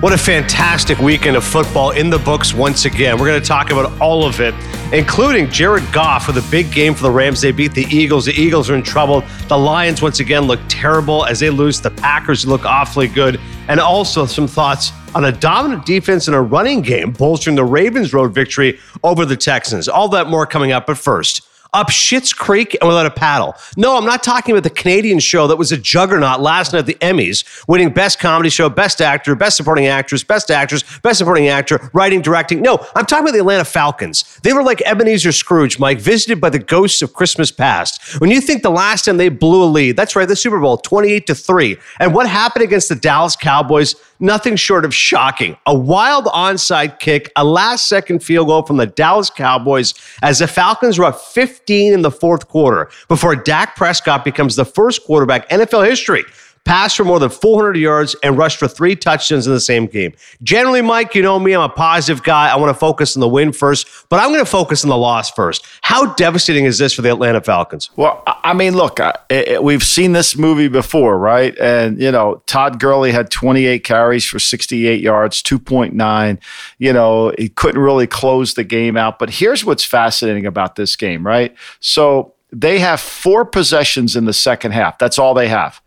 What a fantastic weekend of football in the books once again. We're going to talk about all of it, including Jared Goff with a big game for the Rams. They beat the Eagles. The Eagles are in trouble. The Lions, once again, look terrible as they lose. The Packers look awfully good. And also some thoughts on a dominant defense and a running game, bolstering the Ravens' road victory over the Texans. All that more coming up. But first, up Schitt's Creek and without a paddle. No, I'm not talking about the Canadian show that was a juggernaut last night at the Emmys, winning Best Comedy Show, Best Actor, Best Supporting Actress, Best Actress, Best Supporting Actor, Writing, Directing. No, I'm talking about the Atlanta Falcons. They were like Ebenezer Scrooge, Mike, visited by the ghosts of Christmas past. When you think the last time they blew a lead, that's right, the Super Bowl, 28 to 3. And what happened against the Dallas Cowboys? Nothing short of shocking. A wild onside kick, a last second field goal from the Dallas Cowboys as the Falcons were up 15 in the fourth quarter before Dak Prescott becomes the first quarterback NFL history passed for more than 400 yards, and rushed for three touchdowns in the same game. Generally, Mike, you know me, I'm a positive guy. I want to focus on the win first, but I'm going to focus on the loss first. How devastating is this for the Atlanta Falcons? Well, I mean, look, it, it, we've seen this movie before, right? And, you know, Todd Gurley had 28 carries for 68 yards, 2.9. You know, he couldn't really close the game out. But here's what's fascinating about this game, right? So, they have four possessions in the second half. That's all they have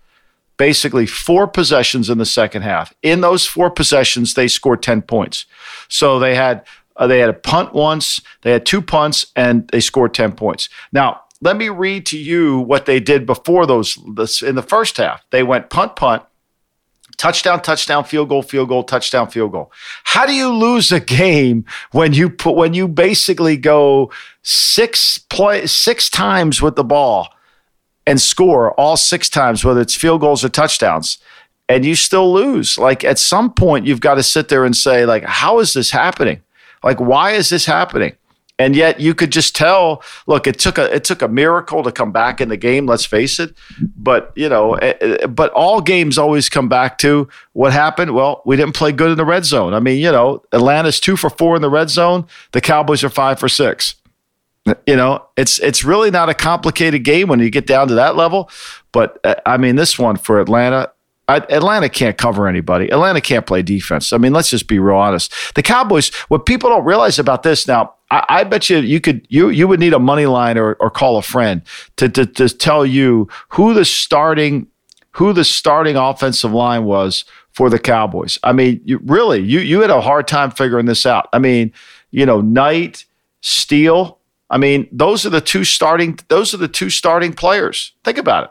basically four possessions in the second half. In those four possessions, they scored 10 points. So they had uh, they had a punt once, they had two punts, and they scored 10 points. Now, let me read to you what they did before those this, in the first half. They went punt, punt, touchdown, touchdown, field goal, field goal, touchdown, field goal. How do you lose a game when you put when you basically go six play six times with the ball? And score all six times, whether it's field goals or touchdowns, and you still lose. Like at some point, you've got to sit there and say, like, how is this happening? Like, why is this happening? And yet you could just tell, look, it took a it took a miracle to come back in the game, let's face it. But, you know, eh, eh, but all games always come back to what happened. Well, we didn't play good in the red zone. I mean, you know, Atlanta's 2 for 4 in the red zone, the Cowboys are 5 for 6. You know, it's it's really not a complicated game when you get down to that level. But uh, I mean, this one for Atlanta, Atlanta can't cover anybody. Atlanta can't play defense. I mean, let's just be real honest. The Cowboys. What people don't realize about this now, I, I bet you you could you you would need a money line or, or call a friend to, to to tell you who the starting who the starting offensive line was for the Cowboys. I mean, you, really, you you had a hard time figuring this out. I mean, you know, Knight, Steele I mean, those are the two starting. Those are the two starting players. Think about it.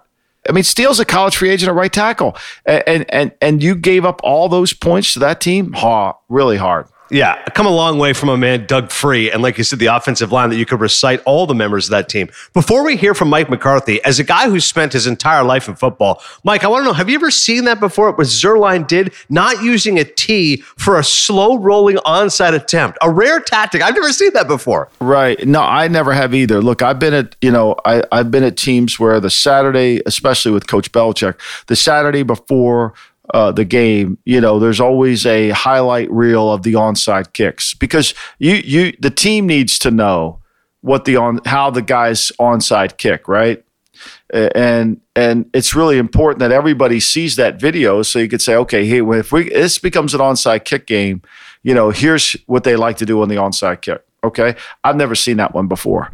I mean, Steele's a college free agent a right tackle, and and and you gave up all those points to that team. Ha, really hard. Yeah, come a long way from a man, Doug Free, and like you said, the offensive line that you could recite all the members of that team. Before we hear from Mike McCarthy, as a guy who spent his entire life in football, Mike, I want to know: Have you ever seen that before? What Zuerlein did, not using a T for a slow rolling onside attempt, a rare tactic. I've never seen that before. Right? No, I never have either. Look, I've been at you know, I I've been at teams where the Saturday, especially with Coach Belichick, the Saturday before uh, the game, you know, there's always a highlight reel of the onside kicks because you you the team needs to know what the on how the guys onside kick, right? And and it's really important that everybody sees that video so you could say, okay, hey, if we this becomes an onside kick game, you know, here's what they like to do on the onside kick. Okay, I've never seen that one before.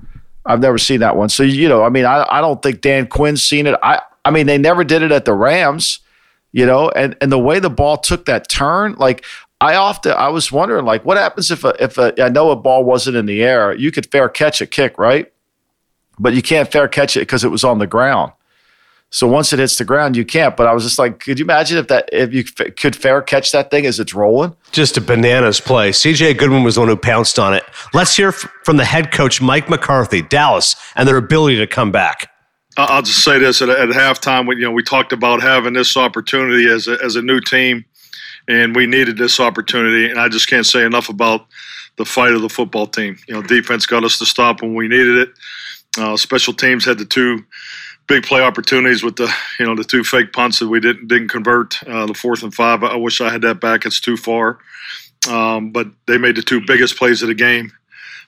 I've never seen that one. So you know, I mean, I, I don't think Dan Quinn's seen it. I I mean, they never did it at the Rams you know, and and the way the ball took that turn, like I often I was wondering, like, what happens if a if a I know a ball wasn't in the air, you could fair catch a kick, right? But you can't fair catch it because it was on the ground. So once it hits the ground, you can't. But I was just like, could you imagine if that if you f- could fair catch that thing as it's rolling? Just a bananas play. CJ Goodwin was the one who pounced on it. Let's hear f- from the head coach Mike McCarthy, Dallas, and their ability to come back. I'll just say this at, at halftime. We, you know, we talked about having this opportunity as a, as a new team, and we needed this opportunity. And I just can't say enough about the fight of the football team. You know, defense got us to stop when we needed it. Uh, special teams had the two big play opportunities with the you know the two fake punts that we didn't didn't convert. Uh, the fourth and five, I wish I had that back. It's too far, um, but they made the two biggest plays of the game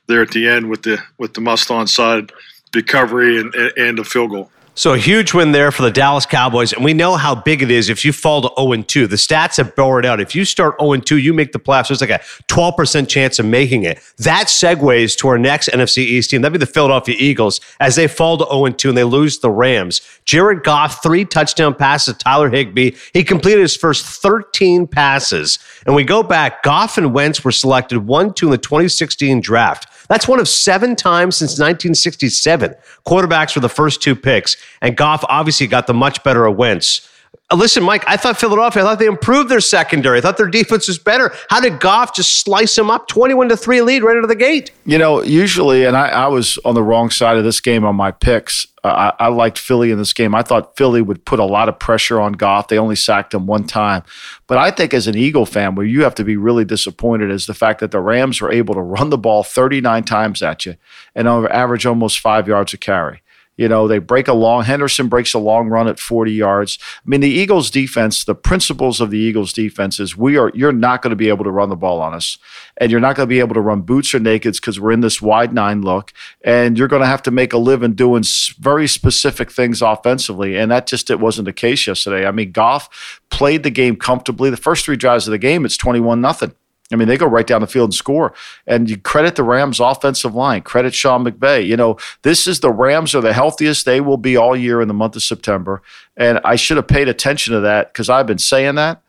there at the end with the with the must on side recovery and and the field goal. So a huge win there for the Dallas Cowboys. And we know how big it is if you fall to 0 2. The stats have it out. If you start 0 2, you make the playoffs. There's like a 12% chance of making it. That segues to our next NFC East team. That'd be the Philadelphia Eagles as they fall to 0 2 and they lose the Rams. Jared Goff, three touchdown passes to Tyler Higbee. He completed his first 13 passes. And we go back, Goff and Wentz were selected 1 2 in the 2016 draft. That's one of seven times since 1967. Quarterbacks were the first two picks, and Goff obviously got the much better of Wentz. Uh, listen, Mike, I thought Philadelphia, I thought they improved their secondary. I thought their defense was better. How did Goff just slice them up 21 to 3 lead right out of the gate? You know, usually, and I, I was on the wrong side of this game on my picks. I, I, liked Philly in this game. I thought Philly would put a lot of pressure on Goff. They only sacked him one time. But I think as an Eagle fan, where you have to be really disappointed is the fact that the Rams were able to run the ball 39 times at you and average almost five yards a carry. You know, they break a long, Henderson breaks a long run at 40 yards. I mean, the Eagles defense, the principles of the Eagles defense is we are, you're not going to be able to run the ball on us. And you're not going to be able to run boots or nakeds because we're in this wide nine look. And you're going to have to make a living doing very specific things offensively. And that just, it wasn't the case yesterday. I mean, Goff played the game comfortably. The first three drives of the game, it's 21 nothing. I mean, they go right down the field and score. And you credit the Rams' offensive line, credit Sean McVay. You know, this is the Rams are the healthiest they will be all year in the month of September. And I should have paid attention to that because I've been saying that.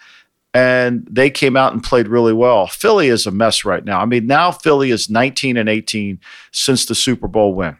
And they came out and played really well. Philly is a mess right now. I mean, now Philly is 19 and 18 since the Super Bowl win.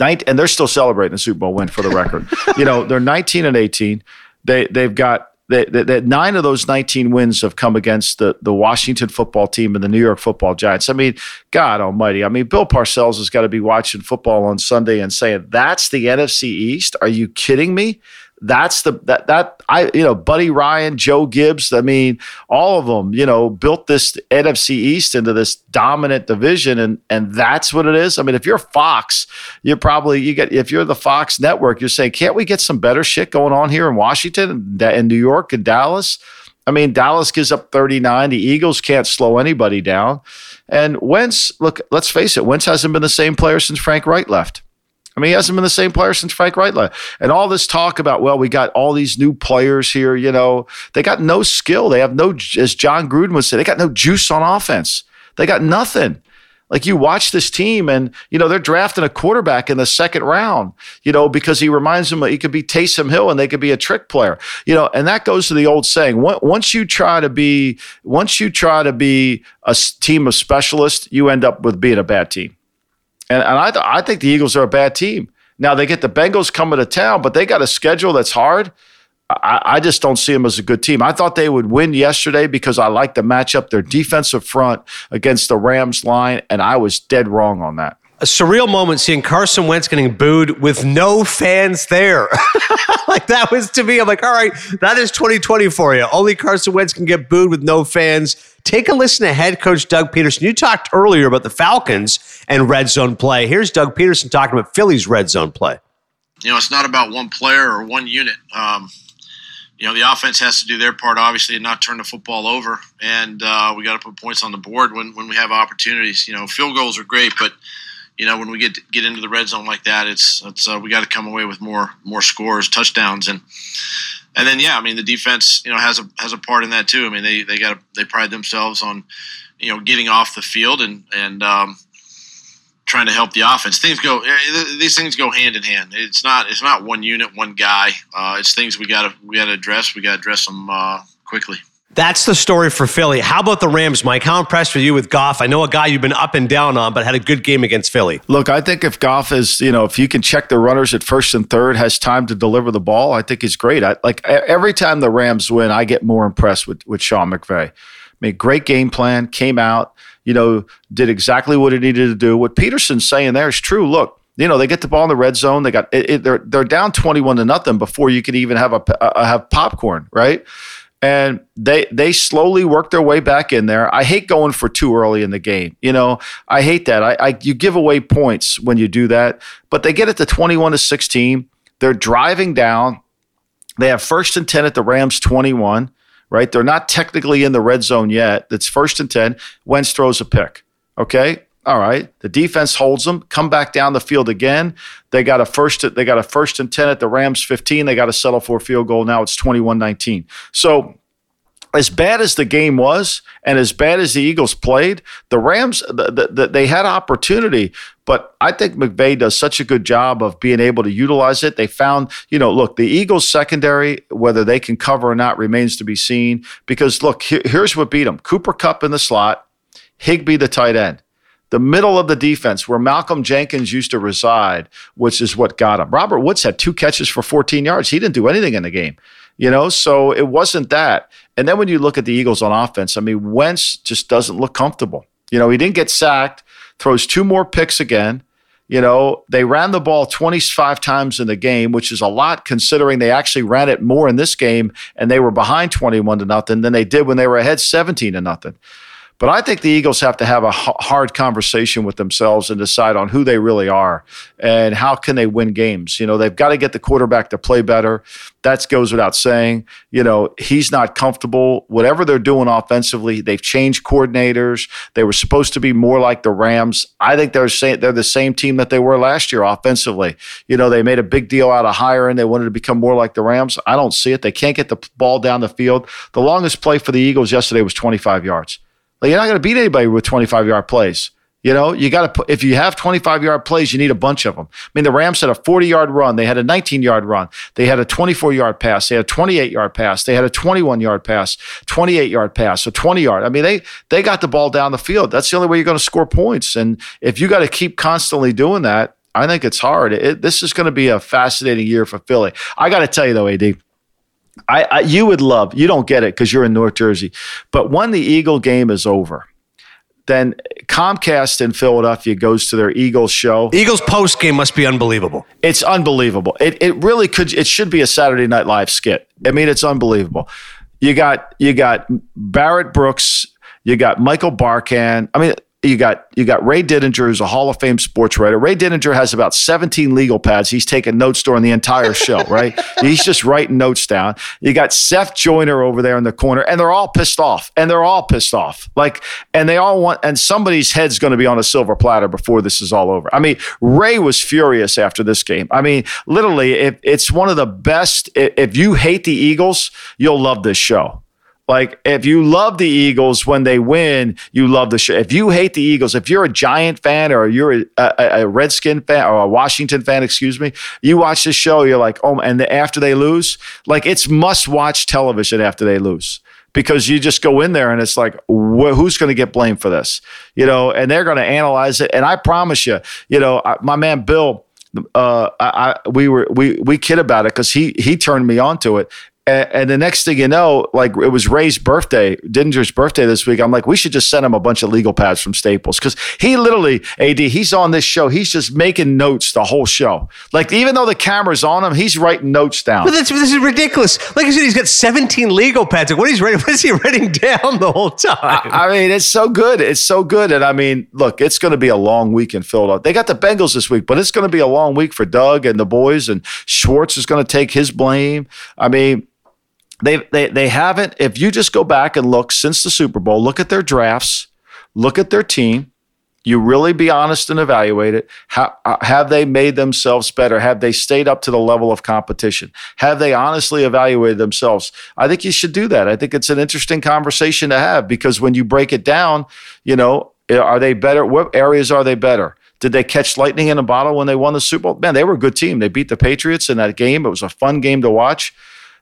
and they're still celebrating the Super Bowl win for the record. you know, they're 19 and 18. They they've got that, that, nine of those 19 wins have come against the, the Washington football team and the New York football giants. I mean, God almighty. I mean, Bill Parcells has got to be watching football on Sunday and saying, that's the NFC East? Are you kidding me? That's the that that I you know Buddy Ryan, Joe Gibbs. I mean, all of them you know built this NFC East into this dominant division, and and that's what it is. I mean, if you're Fox, you're probably you get if you're the Fox network, you're saying, can't we get some better shit going on here in Washington and New York and Dallas? I mean, Dallas gives up 39. The Eagles can't slow anybody down. And Wentz, look, let's face it, Wentz hasn't been the same player since Frank Reich left. I mean, he hasn't been the same player since Frank Reich left. And all this talk about, well, we got all these new players here, you know, they got no skill. They have no, as Jon Gruden would say, they got no juice on offense. They got nothing. Like you watch this team and, you know, they're drafting a quarterback in the second round, you know, because he reminds them he could be Taysom Hill and they could be a trick player, you know, and that goes to the old saying. Once you try to be, once you try to be a team of specialists, you end up with being a bad team. And, and I, th- I think the Eagles are a bad team. Now they get the Bengals coming to town, but they got a schedule that's hard. I, I, just don't see them as a good team. I thought they would win yesterday because I like the matchup, their defensive front against the Rams line, and I was dead wrong on that a surreal moment seeing Carson Wentz getting booed with no fans there. like that was to me, I'm like, all right, that is 2020 for you. Only Carson Wentz can get booed with no fans. Take a listen to head coach Doug Pederson. You talked earlier about the Falcons and red zone play. Here's Doug Pederson talking about Philly's red zone play. You know, it's not about one player or one unit. Um, you know, the offense has to do their part, obviously, and not turn the football over. And uh, we got to put points on the board when, when we have opportunities. You know, field goals are great, but – you know, when we get get into the red zone like that, it's it's uh, we got to come away with more more scores, touchdowns, and and then yeah, I mean the defense, you know, has a has a part in that too. I mean they they got they pride themselves on you know getting off the field and and um, trying to help the offense. Things go eh, these things go hand in hand. It's not it's not one unit, one guy. Uh, it's things we got to we got to address. We got to address them uh, quickly. That's the story for Philly. How about the Rams, Mike? How impressed were you with Goff? I know a guy you've been up and down on, but had a good game against Philly. Look, I think if Goff is, you know, if you can check the runners at first and third, has time to deliver the ball, I think he's great. I, like every time the Rams win, I get more impressed with, with Sean McVay. Made great game plan, came out, you know, did exactly what he needed to do. What Pederson's saying there is true. Look, you know they get the ball in the red zone. They got it, it, they're they're down twenty one to nothing before you can even have a, a have popcorn, right? And they they slowly work their way back in there. I hate going for too early in the game. You know, I hate that. I, I you give away points when you do that, but they get it to twenty one to sixteen. They're driving down. They have first and 10 at the Rams 21, right? They're not technically in the red zone yet. It's first and 10. Wentz throws a pick. Okay. All right. The defense holds them. Come back down the field again. They got a first. They got a first and ten at the Rams 15. They got to settle for a field goal. Now it's 21-19. So as bad as the game was and as bad as the Eagles played, the Rams the, the, they had opportunity, but I think McVay does such a good job of being able to utilize it. They found, you know, look, the Eagles secondary, whether they can cover or not, remains to be seen. Because look, here, here's what beat them: Cooper Kupp in the slot, Higbee the tight end the middle of the defense where Malcolm Jenkins used to reside, which is what got him. Robert Woods had two catches for 14 yards. He didn't do anything in the game, you know, so it wasn't that. And then when you look at the Eagles on offense, I mean, Wentz just doesn't look comfortable. You know, he didn't get sacked, throws two more picks again. You know, they ran the ball 25 times in the game, which is a lot considering they actually ran it more in this game and they were behind 21 to nothing than they did when they were ahead 17 to nothing. But I think the Eagles have to have a hard conversation with themselves and decide on who they really are and how can they win games. You know, they've got to get the quarterback to play better. That goes without saying. You know, he's not comfortable. Whatever they're doing offensively, they've changed coordinators. They were supposed to be more like the Rams. I think they're they're the same team that they were last year offensively. You know, they made a big deal out of hiring. They wanted to become more like the Rams. I don't see it. They can't get the ball down the field. The longest play for the Eagles yesterday was 25 yards. Like you're not going to beat anybody with 25 yard plays. You know, you got to put, if you have 25 yard plays, you need a bunch of them. I mean, the Rams had a 40 yard run. They had a 19 yard run. They had a 24 yard pass. They had a 28 yard pass. They had a 21 yard pass, 28 yard pass, so 20 yard. I mean, they, they got the ball down the field. That's the only way you're going to score points. And if you got to keep constantly doing that, I think it's hard. It, this is going to be a fascinating year for Philly. I got to tell you though, AD, I, I, you would love you don't get it because you're in North Jersey, but when the Eagle game is over, then Comcast in Philadelphia goes to their Eagles show. Eagles post game must be unbelievable. It's unbelievable. It it really could. It should be a Saturday Night Live skit. I mean, it's unbelievable. You got you got Barrett Brooks. You got Michael Barkann. I mean, you got you got Ray Didinger, who's a Hall of Fame sports writer. Ray Didinger has about 17 legal pads. He's taking notes during the entire show, right? He's just writing notes down. You got Seth Joyner over there in the corner, and they're all pissed off. And they're all pissed off. Like, and they all want, and somebody's head's going to be on a silver platter before this is all over. I mean, Ray was furious after this game. I mean, literally, if it's one of the best. If you hate the Eagles, you'll love this show like if you love the Eagles when they win, you love the show. If you hate the Eagles, if you're a Giant fan or you're a, a, a Redskin fan or a Washington fan, excuse me, you watch this show, you're like, oh, and the, after they lose, like it's must watch television after they lose because you just go in there and it's like, wh- who's going to get blamed for this? You know, and they're going to analyze it. And I promise you, you know, I, my man Bill, uh, I, I, we were we we kid about it because he he turned me on to it, and, and, the next thing you know, like it was Ray's birthday, Dinger's birthday this week. I'm like, we should just send him a bunch of legal pads from Staples because he literally, AD, he's on this show. He's just making notes the whole show. Like even though the camera's on him, he's writing notes down. But this, this is ridiculous. Like I said, he's got 17 legal pads. Like what he's writing, what is he writing down the whole time? I, I mean, it's so good. It's so good. And I mean, look, it's going to be a long week in Philadelphia. They got the Bengals this week, but it's going to be a long week for Doug and the boys. And Schwartz is going to take his blame. I mean they, they, they haven't, if you just go back and look since the Super Bowl, look at their drafts, look at their team, you really be honest and evaluate it. How, uh, have they made themselves better? Have they stayed up to the level of competition? Have they honestly evaluated themselves? I think you should do that. I think it's an interesting conversation to have because when you break it down, you know, are they better? What areas are they better? Did they catch lightning in a bottle when they won the Super Bowl? Man, they were a good team. They beat the Patriots in that game. It was a fun game to watch.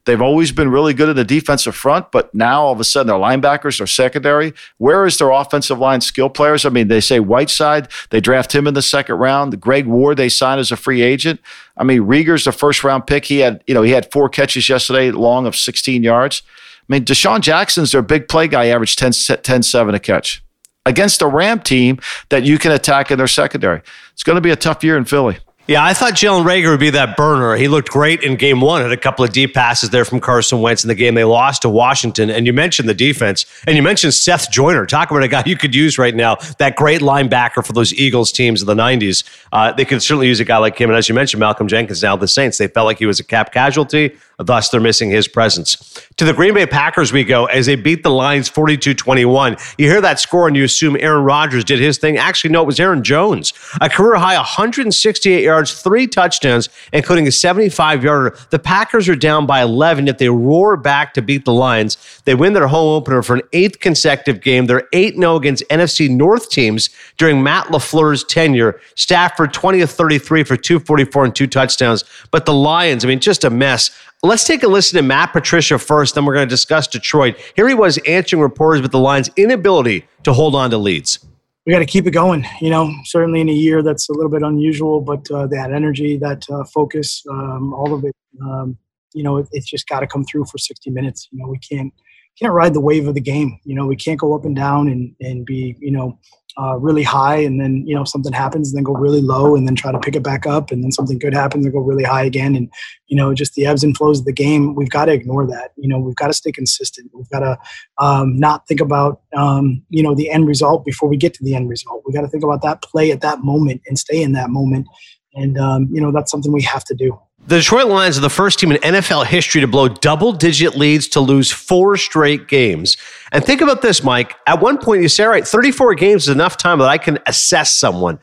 They've always been really good at the defensive front, but now all of a sudden their linebackers are secondary. Where is their offensive line skill players? I mean, they say Whiteside, they draft him in the second round. Greg Ward they signed as a free agent. I mean, Reagor's the first round pick. He had, you know, he had four catches yesterday, long of 16 yards. I mean, DeSean Jackson's their big play guy, averaged 10, 10 7 a catch against a Ram team that you can attack in their secondary. It's going to be a tough year in Philly. Yeah, I thought Jalen Reagor would be that burner. He looked great in game one, had a couple of deep passes there from Carson Wentz in the game they lost to Washington. And you mentioned the defense, and you mentioned Seth Joyner. Talk about a guy you could use right now, that great linebacker for those Eagles teams of the 90s. Uh, they could certainly use a guy like him. And as you mentioned, Malcolm Jenkins now the Saints. They felt like he was a cap casualty. Thus, they're missing his presence. To the Green Bay Packers we go as they beat the Lions 42 21. You hear that score and you assume Aaron Rodgers did his thing. Actually, no, it was Aaron Jones. A career high 168 yards, three touchdowns, including a 75 yarder. The Packers are down by 11, If they roar back to beat the Lions. They win their home opener for an eighth consecutive game. They're 8 0 against NFC North teams during Matt LaFleur's tenure. Stafford 20 of 33 for 244 and two touchdowns. But the Lions, I mean, just a mess. Let's take a listen to Matt Patricia first, then we're going to discuss Detroit. Here he was answering reporters with the Lions' inability to hold on to leads. We got to keep it going. You know, certainly in a year that's a little bit unusual, but uh, that energy, that uh, focus, um, all of it, um, you know, it, it's just got to come through for 60 minutes. You know, we can't can't ride the wave of the game. You know, we can't go up and down and and be you know uh, really high and then you know something happens and then go really low and then try to pick it back up and then something good happens and go really high again and you know just the ebbs and flows of the game we've got to ignore that you know we've got to stay consistent we've got to um, not think about um, you know the end result before we get to the end result we got to think about that play at that moment and stay in that moment and um, you know that's something we have to do the Detroit Lions are the first team in NFL history to blow double digit leads to lose four straight games. And think about this, Mike. At one point, you say, all right, 34 games is enough time that I can assess someone.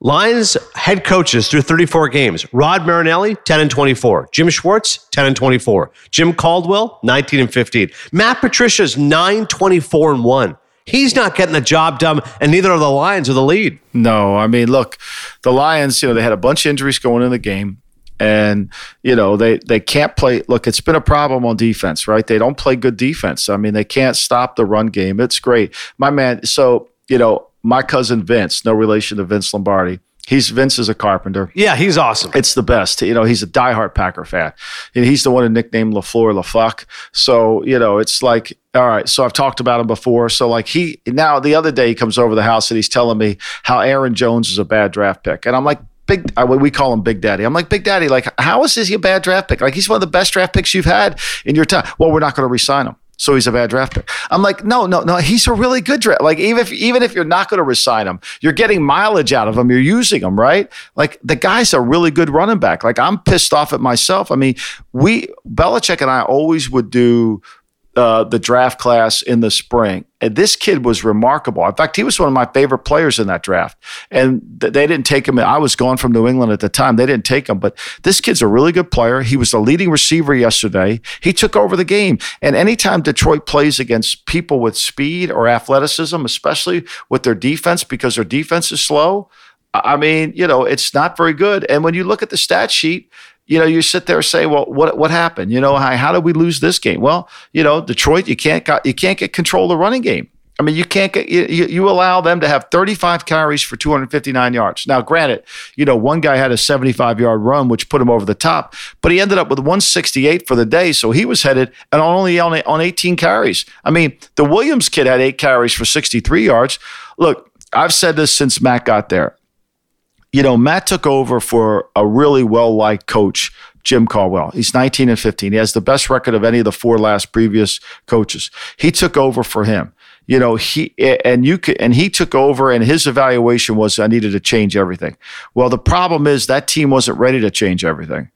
Lions head coaches through 34 games. Rod Marinelli, 10 and 24. Jim Schwartz, 10 and 24. Jim Caldwell, 19 and 15. Matt Patricia's 9, 24 and 1. He's not getting the job done, and neither are the Lions with the lead. No, I mean, look, the Lions, you know, they had a bunch of injuries going in the game and you know they they can't play look it's been a problem on defense right they don't play good defense i mean they can't stop the run game it's great my man so you know my cousin vince no relation to vince lombardi He's Vince is a carpenter. Yeah, he's awesome. It's the best. You know, he's a diehard Packer fan. And he's the one who nicknamed LaFleur LaFuck. So, you know, it's like, all right, so I've talked about him before. So like he now the other day he comes over the house and he's telling me how Aaron Jones is a bad draft pick. And I'm like, Big, uh, we call him Big Daddy. I'm like, Big Daddy, like, how is this a bad draft pick? Like, he's one of the best draft picks you've had in your time. Well, we're not going to resign him. So he's a bad draft pick. I'm like, no, no, no. He's a really good draft. Like even if even if you're not going to resign him, you're getting mileage out of him. You're using him, right? Like the guy's a really good running back. Like I'm pissed off at myself. I mean, we Belichick and I always would do uh, the draft class in the spring. And this kid was remarkable. In fact, he was one of my favorite players in that draft. And th- they didn't take him. I was gone from New England at the time. They didn't take him. But this kid's a really good player. He was the leading receiver yesterday. He took over the game. And anytime Detroit plays against people with speed or athleticism, especially with their defense, because their defense is slow, I mean, you know, it's not very good. And when you look at the stat sheet, you know, you sit there and say, well, what what happened? You know, how, how did we lose this game? Well, you know, Detroit, you can't got, you can't get control of the running game. I mean, you can't get you, you allow them to have 35 carries for 259 yards. Now, granted, you know, one guy had a 75 yard run, which put him over the top, but he ended up with 168 for the day, so he was headed and only on on 18 carries. I mean, the Williams kid had eight carries for 63 yards. Look, I've said this since Matt got there you know, Matt took over for a really well liked coach, Jim Caldwell. He's 19 and 15. He has the best record of any of the four last previous coaches. He took over for him. You know, he and you could, and he took over, and his evaluation was I needed to change everything. Well, the problem is that team wasn't ready to change everything.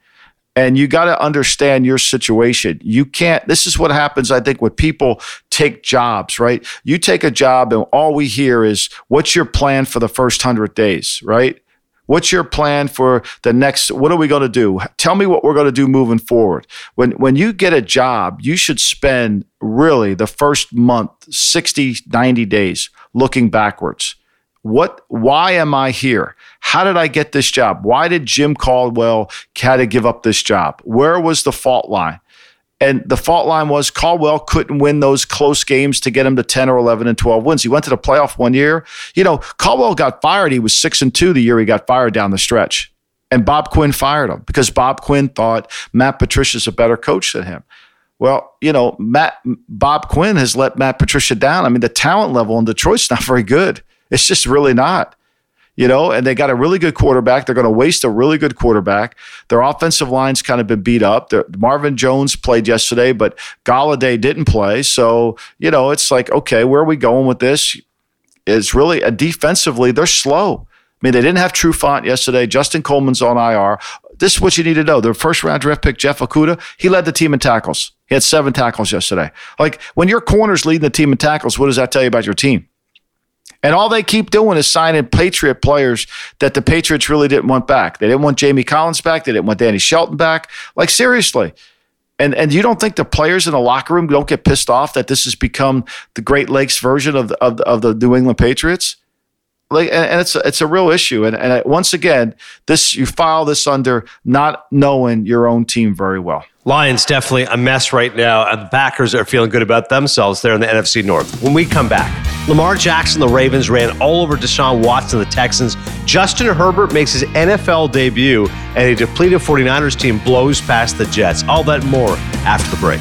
And you got to understand your situation. You can't, this is what happens, I think, when people take jobs, right? You take a job, and all we hear is, what's your plan for the first 100 days, right? What's your plan for the next? What are we going to do? Tell me what we're going to do moving forward. When when you get a job, you should spend really the first month, 60, 90 days looking backwards. What why am I here? How did I get this job? Why did Jim Caldwell had to give up this job? Where was the fault line? And the fault line was Caldwell couldn't win those close games to get him to 10 or 11 and 12 wins. He went to the playoff one year. You know, Caldwell got fired. He was 6 and 2 the year he got fired down the stretch. And Bob Quinn fired him because Bob Quinn thought Matt Patricia's a better coach than him. Well, you know, Matt Bob Quinn has let Matt Patricia down. I mean, the talent level in Detroit's not very good. It's just really not. You know, and they got a really good quarterback. They're going to waste a really good quarterback. Their offensive line's kind of been beat up. Marvin Jones played yesterday, but Golladay didn't play. So, you know, it's like, okay, where are we going with this? It's really, uh, defensively, they're slow. I mean, they didn't have Trufant yesterday. Justin Coleman's on IR. This is what you need to know. Their first round draft pick, Jeff Okudah, he led the team in tackles. He had seven tackles yesterday. Like when your corner's leading the team in tackles, what does that tell you about your team? And all they keep doing is signing Patriot players that the Patriots really didn't want back. They didn't want Jamie Collins back. They didn't want Danny Shelton back. Like seriously. And and you don't think the players in the locker room don't get pissed off that this has become the Great Lakes version of the, of the, of the New England Patriots? Like, and, it's a, it's a real issue. And and once again, this you file this under not knowing your own team very well. Lions definitely a mess right now, and the Packers are feeling good about themselves there in the NFC North. When we come back, Lamar Jackson, the Ravens ran all over Deshaun Watson, the Texans. Justin Herbert makes his NFL debut, and a depleted 49ers team blows past the Jets. All that more after the break.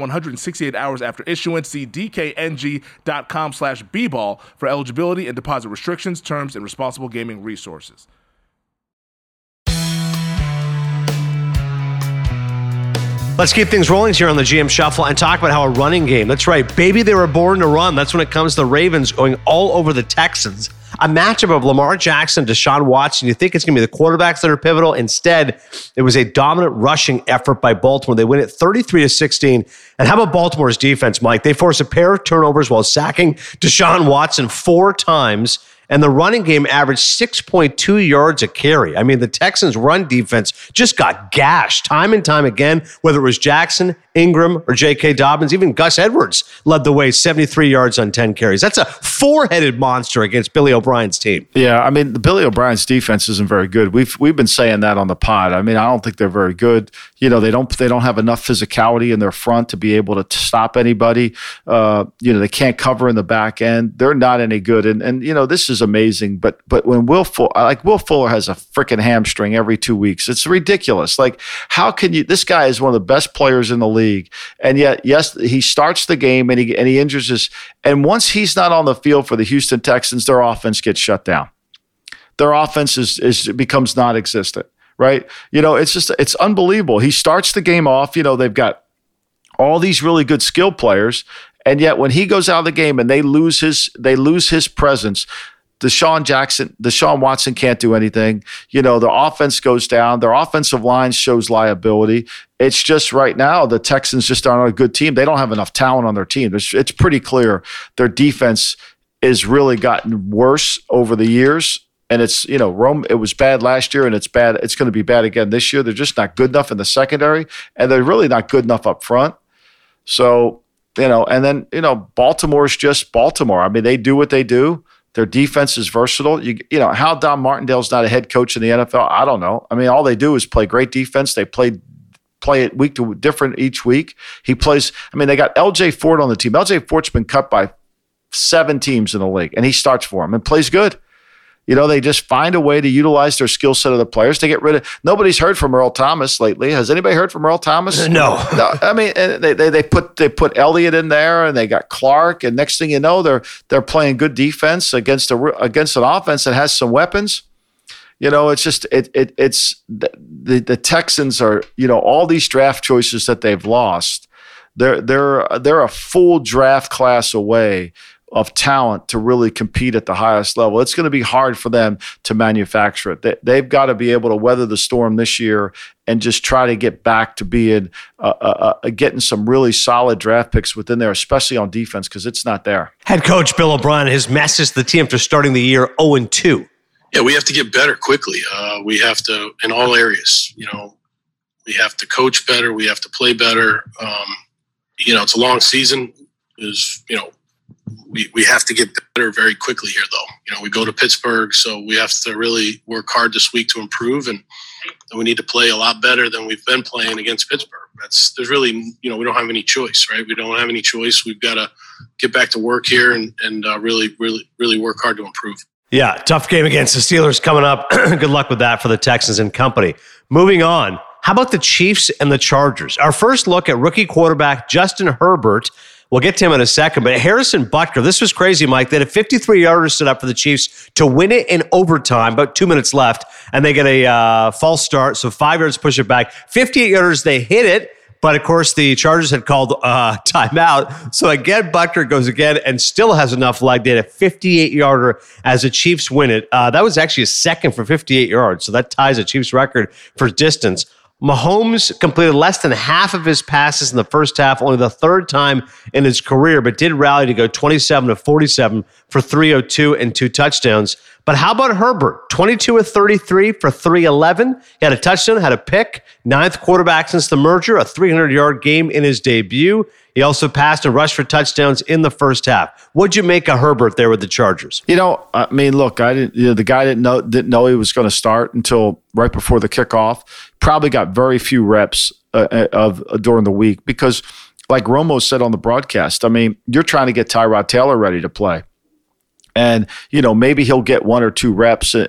168 hours after issuance. See dkng.com slash bball for eligibility and deposit restrictions, terms, and responsible gaming resources. Let's keep things rolling here on the GM Shuffle and talk about how a running game. That's right, baby, they were born to run. That's when it comes to the Ravens going all over the Texans. A matchup of Lamar Jackson, Deshaun Watson. You think it's going to be the quarterbacks that are pivotal. Instead, it was a dominant rushing effort by Baltimore. They win it 33 to 16. And how about Baltimore's defense, Mike? They force a pair of turnovers while sacking Deshaun Watson four times and the running game averaged 6.2 yards a carry. I mean, the Texans' run defense just got gashed time and time again, whether it was Jackson, Ingram, or J.K. Dobbins. Even Gus Edwards led the way, 73 yards on 10 carries. That's a four headed monster against Billy O'Brien's team. Yeah, I mean, the Billy O'Brien's defense isn't very good. We've we've been saying that on the pod. I mean, I don't think they're very good. You know, they don't they don't have enough physicality in their front to be able to stop anybody. Uh, you know, they can't cover in the back end. They're not any good. And and you know, this is amazing. But but when Will Fuller, like Will Fuller has a freaking hamstring every two weeks. It's ridiculous. Like how can you? This guy is one of the best players in the league, and yet yes, he starts the game and he and he injures his. And once he's not on the field for the Houston Texans, their offense gets shut down. Their offense is, is becomes non-existent. Right? You know, it's just it's unbelievable. He starts the game off. You know, they've got all these really good skill players and yet when he goes out of the game and they lose his they lose his presence Deshaun Jackson, Deshaun Watson can't do anything. You know, the offense goes down. Their offensive line shows liability. It's just right now the Texans just aren't a good team. They don't have enough talent on their team. It's, it's pretty clear their defense is really gotten worse over the years. And it's, you know, Rome, it was bad last year and it's bad. It's going to be bad again this year. They're just not good enough in the secondary and they're really not good enough up front. So, you know, and then, you know, Baltimore's just Baltimore. I mean, they do what they do. Their defense is versatile. You, you know, how Don Martindale's not a head coach in the NFL, I don't know. I mean, all they do is play great defense. They play play it week to different each week. He plays, I mean, they got LJ Fort on the team. LJ Fort's been cut by seven teams in the league, and he starts for them and plays good. You know, they just find a way to utilize their skill set of the players to get rid of. Nobody's heard from Earl Thomas lately. Has anybody heard from Earl Thomas? No. no I mean, they, they, they put they put Elliott in there, and they got Clark, and next thing you know, they're they're playing good defense against a against an offense that has some weapons. You know, it's just it, it it's the, the the Texans are you know all these draft choices that they've lost. They're they're they're a full draft class away of talent to really compete at the highest level. It's going to be hard for them to manufacture it. They, they've got to be able to weather the storm this year and just try to get back to being uh, uh, uh, getting some really solid draft picks within there, especially on defense, because it's not there. Head coach Bill O'Brien, has message to the team after starting the year 0 2. Yeah, we have to get better quickly. Uh, we have to in all areas. You know, we have to coach better. We have to play better. Um, you know, it's a long season. Is you know we, we have to get better very quickly here, though. You know, we go to Pittsburgh, so we have to really work hard this week to improve, and, and we need to play a lot better than we've been playing against Pittsburgh. That's there's really, you know, we don't have any choice, right? We don't have any choice. We've got to get back to work here and and uh, really, really, really work hard to improve. Yeah, tough game against the Steelers coming up. Good luck with that for the Texans and company. Moving on. How about the Chiefs and the Chargers? Our first look at rookie quarterback Justin Herbert We'll get to him in a second. But Harrison Butker, this was crazy, Mike. They had a 53 yarder stood up for the Chiefs to win it in overtime, about two minutes left, and they get a uh, false start. So five yards push it back. 58 yarders, they hit it. But of course, the Chargers had called uh, timeout. So again, Butker goes again and still has enough leg. They had a 58 yarder as the Chiefs win it. Uh, that was actually a second for 58 yards. So that ties the Chiefs record for distance. Mahomes completed less than half of his passes in the first half, only the third time in his career, but did rally to go 27 to 47 for 302 and two touchdowns. But how about Herbert? 22 of 33 for 311. He had a touchdown, had a pick, ninth quarterback since the merger, a 300 yard game in his debut. He also passed and rushed for touchdowns in the first half. What'd you make of Herbert there with the Chargers? You know, I mean, look, I didn't. You know, the guy didn't know didn't know he was going to start until right before the kickoff. Probably got very few reps uh, uh, of uh, during the week because, like Romo said on the broadcast, I mean, you're trying to get Tyrod Taylor ready to play. And you know maybe he'll get one or two reps in,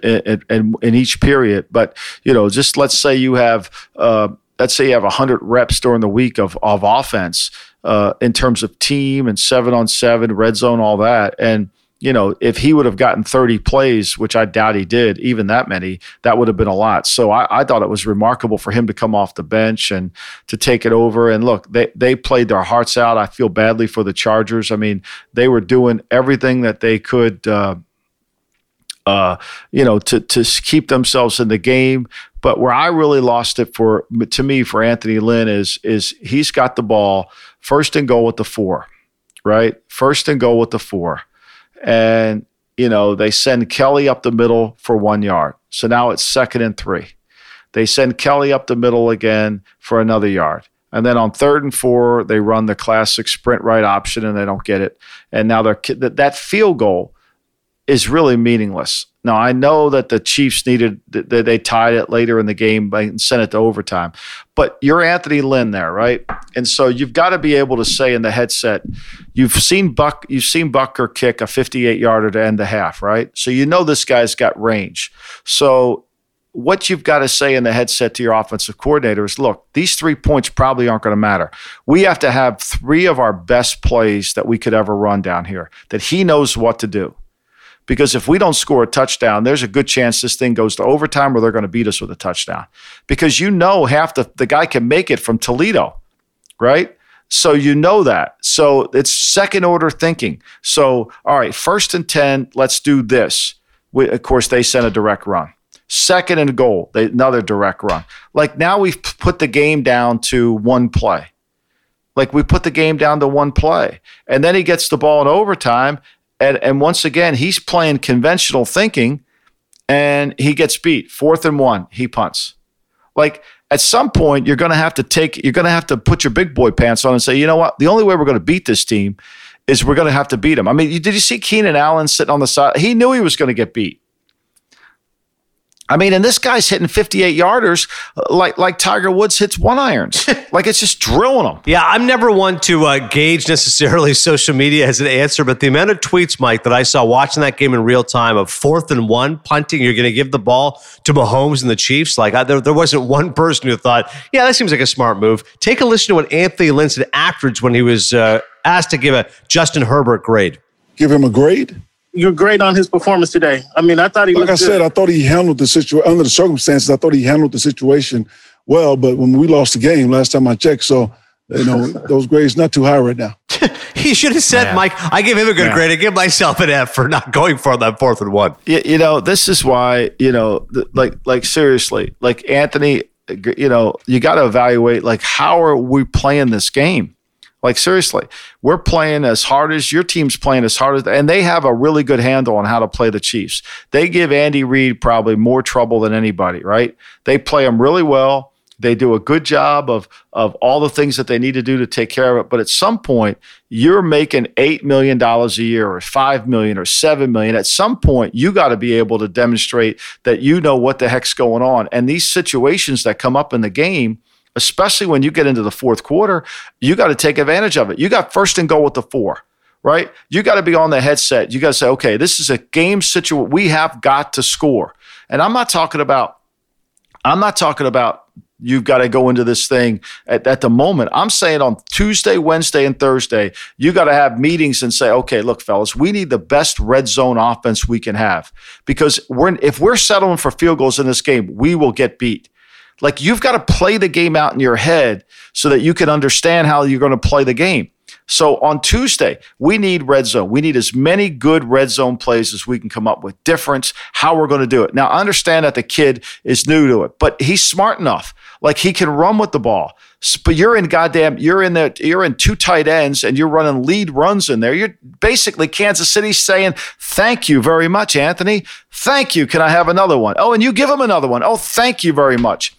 in, in, each period, but you know just let's say you have uh, let's say you have 100 reps during the week of, of offense uh, in terms of team and seven on seven, red zone, all that. And, you know, if he would have gotten 30 plays, which I doubt he did, even that many, that would have been a lot. So I, I thought it was remarkable for him to come off the bench and to take it over. And look, they, they played their hearts out. I feel badly for the Chargers. I mean, they were doing everything that they could. Uh, uh, you know, to to keep themselves in the game. But where I really lost it for to me for Anthony Lynn is is he's got the ball first and goal with the four, right? First and goal with the four, and you know they send Kelley up the middle for one yard. So now it's second and three. They send Kelley up the middle again for another yard. And then on third and four, they run the classic sprint right option and they don't get it. And now they're that field goal is really meaningless. Now I know that the Chiefs needed that they tied it later in the game and sent it to overtime, but you're Anthony Lynn there, right? And so you've got to be able to say in the headset, you've seen Buck, you've seen Butker kick a 58 yarder to end the half, right? So you know this guy's got range. So what you've got to say in the headset to your offensive coordinator is look, these three points probably aren't going to matter. We have to have three of our best plays that we could ever run down here that he knows what to do. Because if we don't score a touchdown, there's a good chance this thing goes to overtime or they're going to beat us with a touchdown. Because you know half the, the guy can make it from Toledo, right? So you know that. So it's second order thinking. So, all right, first and 10, let's do this. We, of course, they sent a direct run. Second and goal, they, another direct run. Like now we've put the game down to one play. Like we put the game down to one play. And then he gets the ball in overtime and, and once again, he's playing conventional thinking and he gets beat. Fourth and one, he punts. Like at some point, you're going to have to take, you're going to have to put your big boy pants on and say, you know what? The only way we're going to beat this team is we're going to have to beat them. I mean, did you see Keenan Allen sitting on the side? He knew he was going to get beat. I mean, and this guy's hitting 58 yarders uh, like like Tiger Woods hits one irons. like it's just drilling them. Yeah, I'm never one to uh, gauge necessarily social media as an answer, but the amount of tweets, Mike, that I saw watching that game in real time of fourth and one punting, you're going to give the ball to Mahomes and the Chiefs. Like I, there, there wasn't one person who thought, yeah, that seems like a smart move. Take a listen to what Anthony Lynn said afterwards when he was uh, asked to give a Justin Herbert grade. Give him a grade your great on his performance today? I mean, I thought he like I said, good. I thought he handled the situation under the circumstances. I thought he handled the situation well, but when we lost the game last time I checked, so you know those grades not too high right now. he should have said, Mike, I give him a good grade. I give myself an F for not going for that fourth and one. You, you know, this is why you know, like, like seriously, like Anthony, you know, you got to evaluate like how are we playing this game like seriously, we're playing as hard as your team's playing as hard as, and they have a really good handle on how to play the Chiefs. They give Andy Reid probably more trouble than anybody, right? They play them really well. They do a good job of of all the things that they need to do to take care of it. But at some point, you're making eight million dollars a year, or five million, or seven million. At some point, you got to be able to demonstrate that you know what the heck's going on. And these situations that come up in the game especially when you get into the fourth quarter, you got to take advantage of it. You got first and goal with the four, right? You got to be on the headset. You got to say, okay, this is a game situation. We have got to score. And I'm not talking about, I'm not talking about you've got to go into this thing at, at, the moment. I'm saying on Tuesday, Wednesday, and Thursday, you got to have meetings and say, okay, look, fellas, we need the best red zone offense we can have because we're if we're settling for field goals in this game, we will get beat. Like you've got to play the game out in your head so that you can understand how you're going to play the game. So on Tuesday, we need red zone. We need as many good red zone plays as we can come up with. Difference, how we're going to do it. Now, I understand that the kid is new to it, but he's smart enough. Like he can run with the ball. But you're in goddamn, you're in the, you're in two tight ends and you're running lead runs in there. You're basically Kansas City saying, "Thank you very much, Anthony. Thank you. Can I have another one? Oh, and you give him another one. Oh, thank you very much."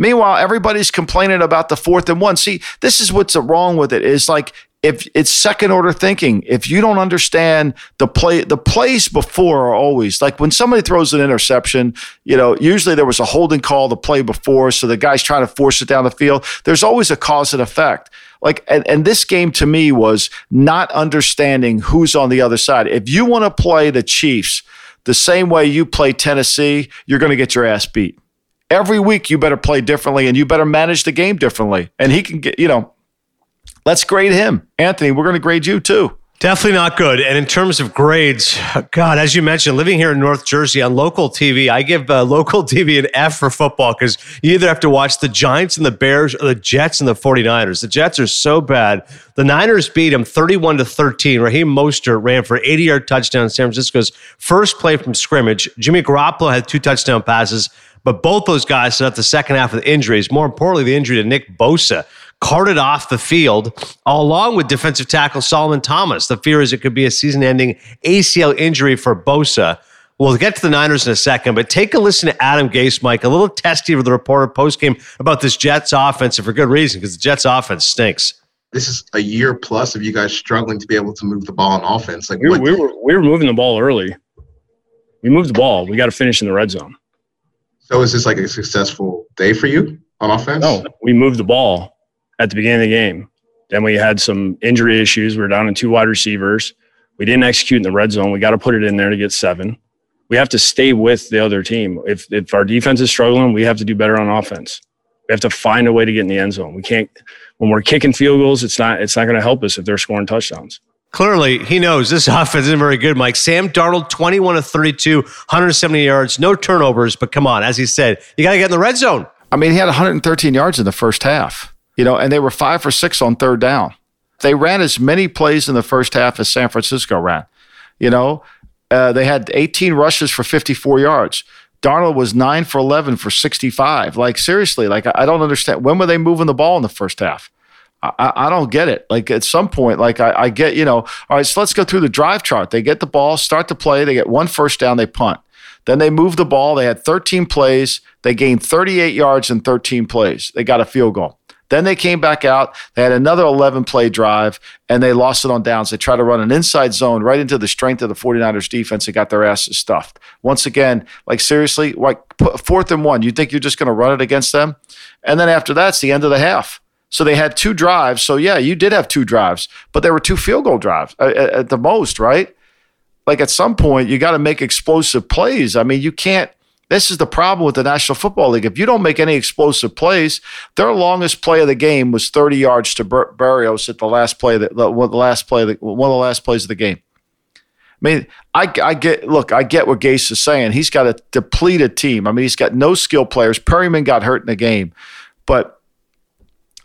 Meanwhile, everybody's complaining about the fourth and one. See, this is what's wrong with it. it is like if it's second order thinking, if you don't understand the play, the plays before are always like when somebody throws an interception, you know, usually there was a holding call the play before. So the guy's trying to force it down the field. There's always a cause and effect. Like, and, and this game to me was not understanding who's on the other side. If you want to play the Chiefs the same way you play Tennessee, you're going to get your ass beat every week you better play differently and you better manage the game differently. And he can get, you know, let's grade him. Anthony, we're going to grade you too. Definitely not good. And in terms of grades, God, as you mentioned, living here in North Jersey on local TV, I give uh, local TV an F for football because you either have to watch the Giants and the Bears or the Jets and the 49ers. The Jets are so bad. The Niners beat them 31 to 13. Raheem Mostert ran for 80 yard touchdown San Francisco's first play from scrimmage. Jimmy Garoppolo had two touchdown passes. But both those guys set up the second half with injuries. More importantly, the injury to Nick Bosa carted off the field along with defensive tackle Solomon Thomas. The fear is it could be a season ending ACL injury for Bosa. We'll get to the Niners in a second, but take a listen to Adam Gase, Mike, a little testy for the reporter post game about this Jets offense, and for good reason, because the Jets offense stinks. This is a year plus of you guys struggling to be able to move the ball on offense. Like we, we were we were moving the ball early. We moved the ball. We got to finish in the red zone. So is this like a successful day for you on offense? No, we moved the ball at the beginning of the game. Then we had some injury issues. We were down in two wide receivers. We didn't execute in the red zone. We got to put it in there to get seven. We have to stay with the other team. If if our defense is struggling, we have to do better on offense. We have to find a way to get in the end zone. We can't when we're kicking field goals. It's not it's not going to help us if they're scoring touchdowns. Clearly, he knows this offense isn't very good, Mike. Sam Darnold, 21 of 32, 170 yards, no turnovers. But come on, as he said, you got to get in the red zone. I mean, he had 113 yards in the first half, you know, and they were five for six on third down. They ran as many plays in the first half as San Francisco ran. You know, uh, they had 18 rushes for 54 yards. Darnold was nine for 11 for 65. Like, seriously, like, I don't understand. When were they moving the ball in the first half? I, I, don't get it. Like at some point, like I, I, get, you know, all right, so let's go through the drive chart. They get the ball, start to play, they get one first down, they punt. Then they move the ball. They had 13 plays. They gained 38 yards in 13 plays. They got a field goal. Then they came back out. They had another 11 play drive and they lost it on downs. They tried to run an inside zone right into the strength of the 49ers defense and got their asses stuffed. Once again, like seriously, like fourth and one, you think you're just going to run it against them? And then after that, it's the end of the half. So they had two drives. So yeah, you did have two drives, but there were two field goal drives uh, at, at the most, right? Like at some point, you got to make explosive plays. I mean, you can't this is the problem with the National Football League. If you don't make any explosive plays, their longest play of the game was 30 yards to Bur- Berrios at the last play, the, the, the last play, the, one of the last plays of the game. I mean, I, I get look, I get what Gase is saying. He's got a depleted team. I mean, he's got no skill players. Perriman got hurt in the game, but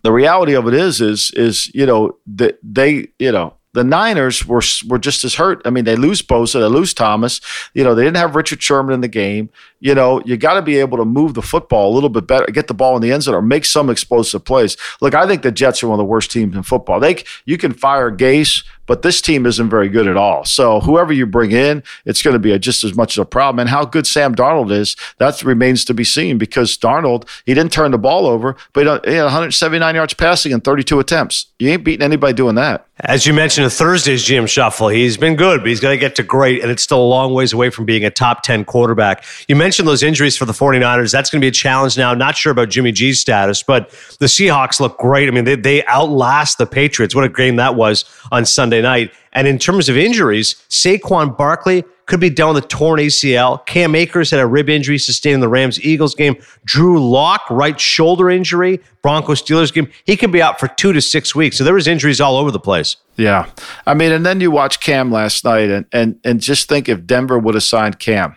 the reality of it is, is, is you know that they, you know, the Niners were were just as hurt. I mean, they lose Bosa, they lose Thomas. You know, they didn't have Richard Sherman in the game. You know, you got to be able to move the football a little bit better, get the ball in the end zone, or make some explosive plays. Look, I think the Jets are one of the worst teams in football. They you can fire Gase, but this team isn't very good at all. So whoever you bring in, it's going to be a, just as much of a problem. And how good Sam Darnold is, that remains to be seen because Darnold he didn't turn the ball over, but he had 179 yards passing in 32 attempts. You ain't beating anybody doing that. As you mentioned, Thursday's GM Shuffle, he's been good, but he's got to get to great, and it's still a long ways away from being a top 10 quarterback. You mentioned those injuries for the 49ers. That's going to be a challenge now. Not sure about Jimmy G's status, but the Seahawks look great. I mean, they, they outlast the Patriots. What a game that was on Sunday night. And in terms of injuries, Saquon Barkley could be down with a torn ACL. Cam Akers had a rib injury sustained in the Rams Eagles game. Drew Lock, right shoulder injury, Broncos Steelers game. He could be out for two to six weeks. So there was injuries all over the place. Yeah. I mean, and then you watch Cam last night and and and just think if Denver would have signed Cam.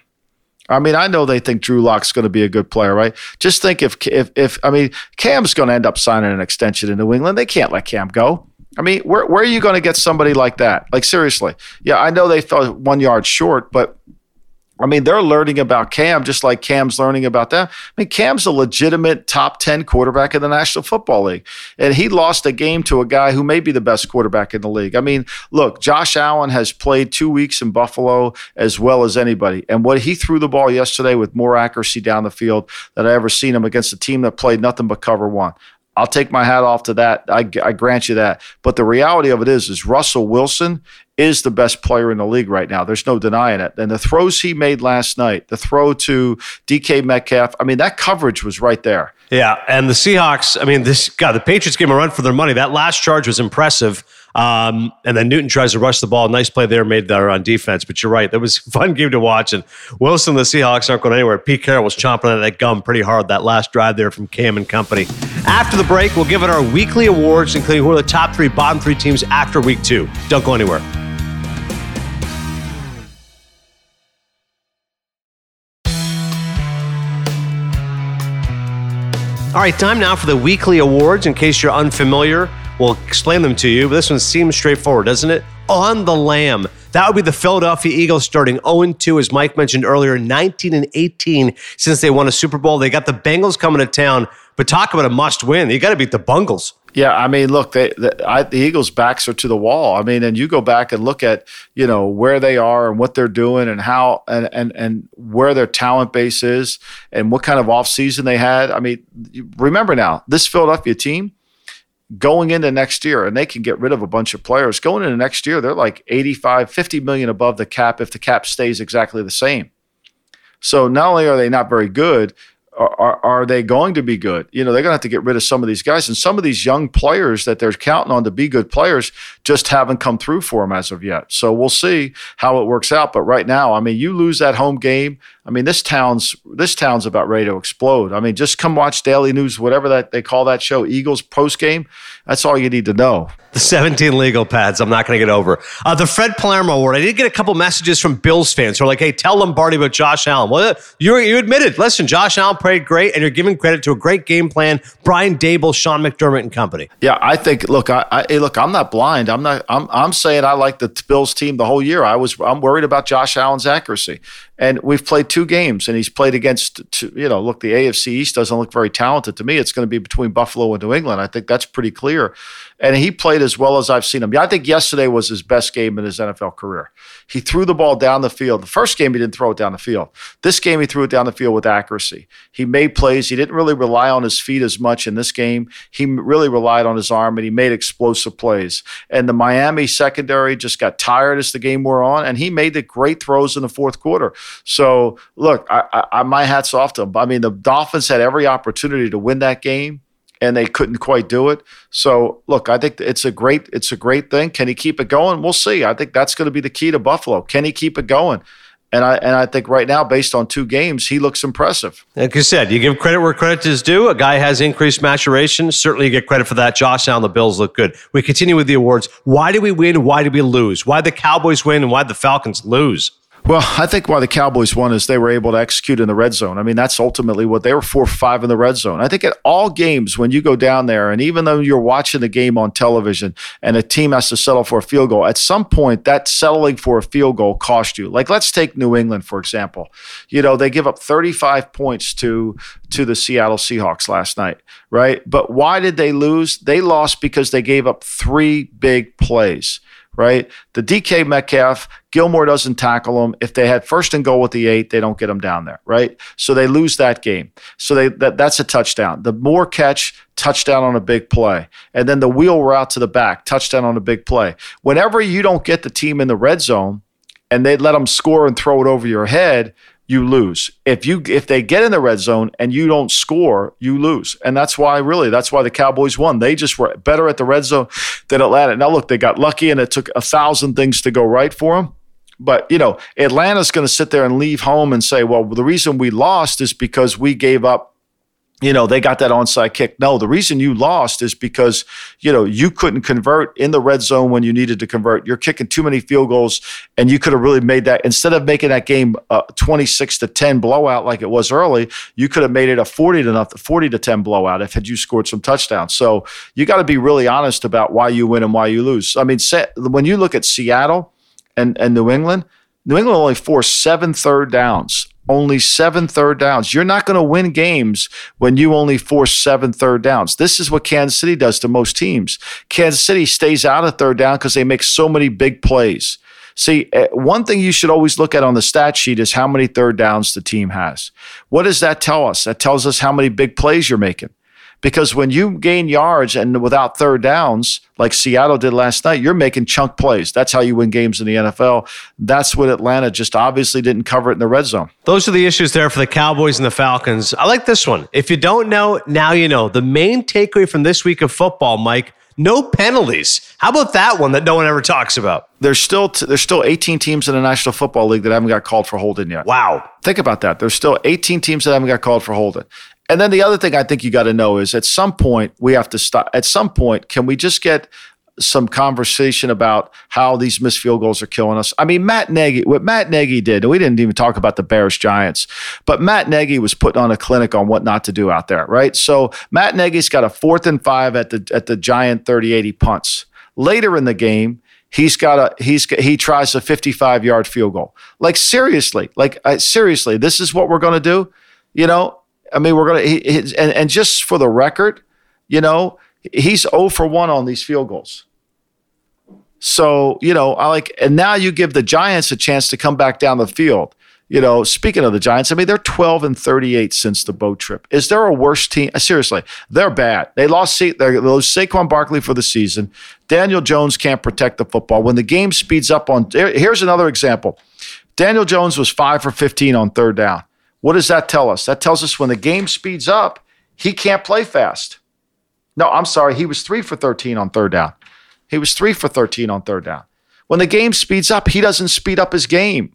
I mean, I know they think Drew Lock's going to be a good player, right? Just think if if if I mean, Cam's going to end up signing an extension in New England. They can't let Cam go. I mean, where, where are you going to get somebody like that? Like, seriously. Yeah, I know they fell one yard short, but I mean, they're learning about Cam just like Cam's learning about them. I mean, Cam's a legitimate top 10 quarterback in the National Football League. And he lost a game to a guy who may be the best quarterback in the league. I mean, look, Josh Allen has played two weeks in Buffalo as well as anybody. And what he threw the ball yesterday with more accuracy down the field than I ever seen him against a team that played nothing but cover one. I'll take my hat off to that. I, I, grant you that. But the reality of it is, is Russell Wilson is the best player in the league right now. There's no denying it. And the throws he made last night, the throw to DK Metcalf, I mean, that coverage was right there. Yeah, and the Seahawks, I mean, this God, the Patriots gave him a run for their money. That last charge was impressive. Um, and then Newton tries to rush the ball. Nice play there made there on defense. But you're right. That was a fun game to watch. And Wilson, the Seahawks aren't going anywhere. Pete Carroll was chomping at that gum pretty hard that last drive there from Cam and company. After the break, we'll give it our weekly awards, including who are the top three, bottom three teams after week two. Don't go anywhere. All right, time now for the weekly awards. In case you're unfamiliar, we'll explain them to you. But this one seems straightforward, doesn't it? On the Lamb. That would be the Philadelphia Eagles starting 0 2, as Mike mentioned earlier, 19 and 18 since they won a Super Bowl. They got the Bengals coming to town, but talk about a must win. You got to beat the Bungles. Yeah, I mean, look, they, the, I, the, Eagles' backs are to the wall. I mean, and you go back and look at you know where they are and what they're doing and how and and and where their talent base is and what kind of offseason they had. I mean, remember now, this Philadelphia team going into next year and they can get rid of a bunch of players going into next year they're like 85 50 million above the cap if the cap stays exactly the same. So not only are they not very good are, are they going to be good? You know, they're going to have to get rid of some of these guys. And some of these young players that they're counting on to be good players just haven't come through for them as of yet. So we'll see how it works out. But right now, I mean, you lose that home game. I mean, this town's this town's about ready to explode. I mean, just come watch Daily News, whatever that they call that show, Eagles post game. That's all you need to know. The 17 legal pads. I'm not going to get over. Uh, the Fred Palermo Award. I did get a couple messages from Bills fans who are like, "Hey, tell Lombardi about Josh Allen." Well, you you admitted. Listen, Josh Allen played great, and you're giving credit to a great game plan. Brian Daboll, Sean McDermott, and company. Yeah, I think. Look, I, I look. I'm not blind. I'm not. I'm I'm saying I like the Bills team the whole year. I was. I'm worried about Josh Allen's accuracy And we've played two games, and he's played against, two, you know, look, the AFC East doesn't look very talented to me. It's going to be between Buffalo and New England. I think that's pretty clear. And he played as well as I've seen him. I think yesterday was his best game in his NFL career. He threw the ball down the field. The first game, he didn't throw it down the field. This game, he threw it down the field with accuracy. He made plays. He didn't really rely on his feet as much in this game. He really relied on his arm, and he made explosive plays. And the Miami secondary just got tired as the game wore on, and he made the great throws in the fourth quarter. So, look, I, I, my hat's off to him. I mean, the Dolphins had every opportunity to win that game and they couldn't quite do it. So look, I think it's a great it's a great thing. Can he keep it going? We'll see. I think that's going to be the key to Buffalo. Can he keep it going? And I and I think right now, based on two games, he looks impressive. Like you said, you give credit where credit is due. A guy has increased maturation. Certainly, you get credit for that. Josh Allen, the Bills look good. We continue with the awards. Why did we win? Why did we lose? Why the Cowboys win and why the Falcons lose? Well, I think why the Cowboys won is they were able to execute in the red zone. I mean, that's ultimately what they were four five in the red zone. I think at all games when you go down there, and even though you're watching the game on television and a team has to settle for a field goal, at some point that settling for a field goal cost you. Like let's take New England for example. You know, they give up 35 points to to the Seattle Seahawks last night, right? But why did they lose? They lost because they gave up three big plays right? The DK Metcalf, Gilmore doesn't tackle them. If they had first and goal with the eight, they don't get them down there, right? So they lose that game. So they that, that's a touchdown. The more catch, touchdown on a big play. And then the wheel route to the back, touchdown on a big play. Whenever you don't get the team in the red zone and they let them score and throw it over your head, you lose. If you if they get in the red zone and you don't score, you lose. And that's why really that's why the Cowboys won. They just were better at the red zone than Atlanta. Now look, they got lucky and it took a thousand things to go right for them. But you know, Atlanta's going to sit there and leave home and say, "Well, the reason we lost is because we gave up you know, they got that onside kick. No, the reason you lost is because, you know, you couldn't convert in the red zone when you needed to convert. You're kicking too many field goals, and you could have really made that, instead of making that game uh, 26 to 10 blowout like it was early, you could have made it a 40 to nothing, 40 to 10 blowout if had you scored some touchdowns. So you got to be really honest about why you win and why you lose. I mean, when you look at Seattle and, and New England, New England only forced seven third downs only seven third downs. You're not going to win games when you only force seven third downs. This is what Kansas City does to most teams. Kansas City stays out of third down because they make so many big plays. See, eh, one thing you should always look at on the stat sheet is how many third downs the team has. What does that tell us? That tells us how many big plays you're making. Because when you gain yards and without third downs, like Seattle did last night, you're making chunk plays. That's how you win games in the NFL. That's what Atlanta just obviously didn't cover it in the red zone. Those are the issues there for the Cowboys and the Falcons. I like this one. If you don't know, now you know. The main takeaway from this week of football, Mike, no penalties. How about that one that no one ever talks about? There's still t- there's still 18 teams in the National Football League that haven't got called for holding yet. Wow. Think about that. There's still 18 teams that haven't got called for holding. And then the other thing I think you got to know is at some point we have to stop. At some point, can we just get some conversation about how these missed field goals are killing us. I mean, Matt Nagy, what Matt Nagy did, and we didn't even talk about the Bears Giants, but Matt Nagy was putting on a clinic on what not to do out there, right? So Matt Nagy's got a fourth and five at the at the Giant 30-80 punts. Later in the game, he's got a he's he tries a 55 yard field goal. Like seriously, like seriously, this is what we're going to do. You know, I mean, we're going to, and, and just for the record, you know, he's 0 for 1 on these field goals. So, you know, I like, and now you give the Giants a chance to come back down the field. You know, speaking of the Giants, I mean, they're 12 and 38 since the boat trip. Is there a worse team? Uh, seriously, they're bad. They lost, they lost Saquon Barkley for the season. Daniel Jones can't protect the football. When the game speeds up on, here's another example. Daniel Jones was five for 15 on third down. What does that tell us? That tells us when the game speeds up, he can't play fast. No, I'm sorry. He was three for 13 on third down. He was three for 13 on third down. When the game speeds up, he doesn't speed up his game.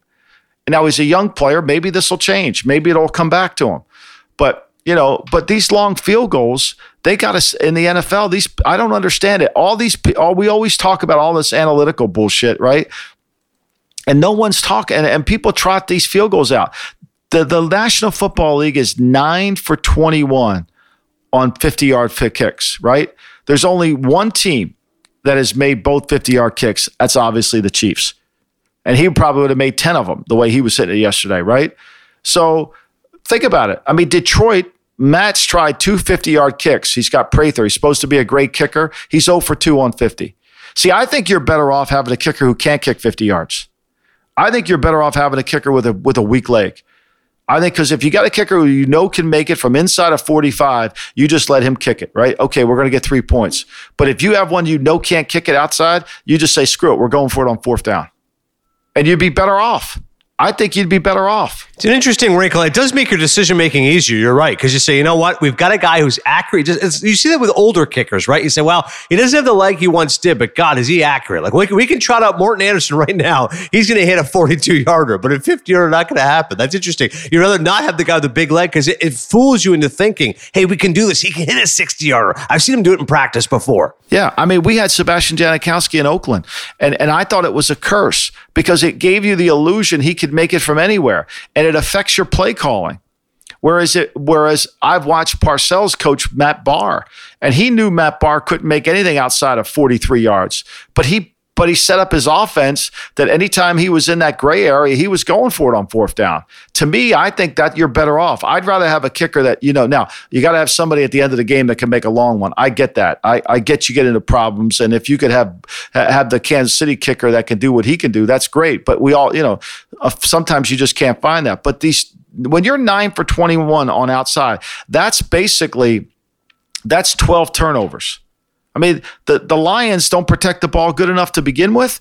And now he's a young player. Maybe this will change. Maybe it'll come back to him. But, you know, but these long field goals, they got us in the NFL. These, I don't understand it. All these, all, we always talk about all this analytical bullshit, right? and no one's talking and, and, people trot these field goals out the, the National Football League is nine for 21 on 50 yard kicks, right? There's only one team that has made both 50 yard kicks. That's obviously the Chiefs. And he probably would have made 10 of them the way he was hitting it yesterday, right? So think about it. I mean, Detroit, Matt's tried two 50 yard kicks. He's got Prater. He's supposed to be a great kicker. He's 0 for 2 on 50. See, I think you're better off having a kicker who can't kick 50 yards. I think you're better off having a kicker with a with a weak leg. I think because if you got a kicker who you know can make it from inside of 45, you just let him kick it, right? Okay, we're going to get three points. But if you have one you know can't kick it outside, you just say, screw it, we're going for it on fourth down. And you'd be better off. I think you'd be better off. It's an interesting wrinkle. It does make your decision making easier. You're right because you say, you know what, we've got a guy who's accurate. Just, you see that with older kickers, right? You say, well, he doesn't have the leg he once did, but God, is he accurate? Like we can, we can trot out Morten Andersen right now. He's going to hit a 42 yarder, but at 50 yarder, not going to happen. That's interesting. You'd rather not have the guy with the big leg because it, it fools you into thinking, hey, we can do this. He can hit a 60 yarder. I've seen him do it in practice before. Yeah, I mean, we had Sebastian Janikowski in Oakland, and and I thought it was a curse because it gave you the illusion he could make it from anywhere, and it affects your play calling. Whereas it, whereas I've watched Parcells coach Matt Bahr, and he knew Matt Bahr couldn't make anything outside of 43 yards, but he but he set up his offense that anytime he was in that gray area, he was going for it on fourth down. To me, I think that you're better off. I'd rather have a kicker that, you know, now you got to have somebody at the end of the game that can make a long one. I get that. I, I get you get into problems. And if you could have have the Kansas City kicker that can do what he can do, that's great. But we all, you know, uh, sometimes you just can't find that. But these, when you're nine for 21 on outside, that's basically, that's 12 turnovers. I mean, the the Lions don't protect the ball good enough to begin with,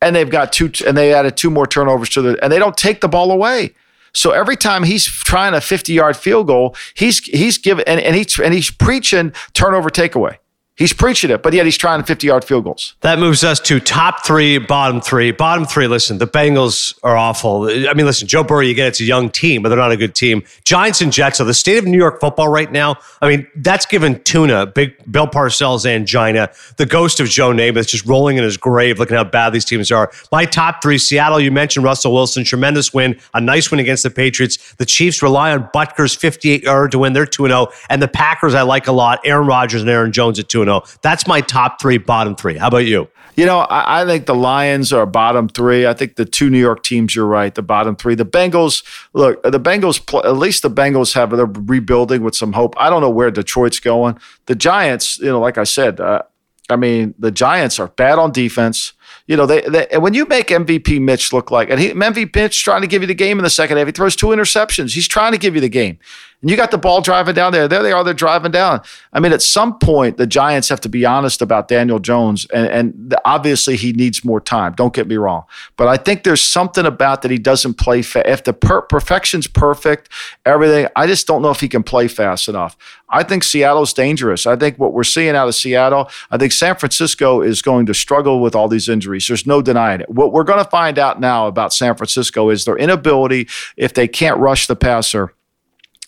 and they've got two, and they added two more turnovers to the, and they don't take the ball away. So every time he's trying a 50 yard field goal, he's he's giving and, and he's and he's preaching turnover takeaway. He's preaching it, but yet he's trying 50 yard field goals. That moves us to top three, bottom three. Bottom three, listen, the Bengals are awful. I mean, listen, Joe Burrow, you get it's a young team, but they're not a good team. Giants and Jets, so the state of New York football right now, I mean, that's given Tuna, big Bill Parcells angina, the ghost of Joe Namath just rolling in his grave, looking how bad these teams are. My top three, Seattle, you mentioned Russell Wilson, tremendous win, a nice win against the Patriots. The Chiefs rely on Butker's 58 yard to win, they're 2 0. And the Packers, I like a lot, Aaron Rodgers and Aaron Jones at 2 0. That's my top three, bottom three. How about you? You know, I, I, think the Lions are bottom three. I think the two New York teams, you're right, the bottom three. The Bengals, look, the Bengals, at least the Bengals have, they're rebuilding with some hope. I don't know where Detroit's going. The Giants, you know, like I said, uh, I mean, the Giants are bad on defense. You know, they, they when you make MVP Mitch look like, and he, MVP Mitch trying to give you the game in the second half, he throws two interceptions. He's trying to give you the game and you got the ball driving down there. There they are. They're driving down. I mean, at some point, the Giants have to be honest about Daniel Jones, and, and obviously he needs more time. Don't get me wrong, but I think there's something about that he doesn't play. Fa- if the per- perfection's perfect, everything, I just don't know if he can play fast enough. I think Seattle's dangerous. I think what we're seeing out of Seattle, I think San Francisco is going to struggle with all these injuries. There's no denying it. What we're going to find out now about San Francisco is their inability, if they can't rush the passer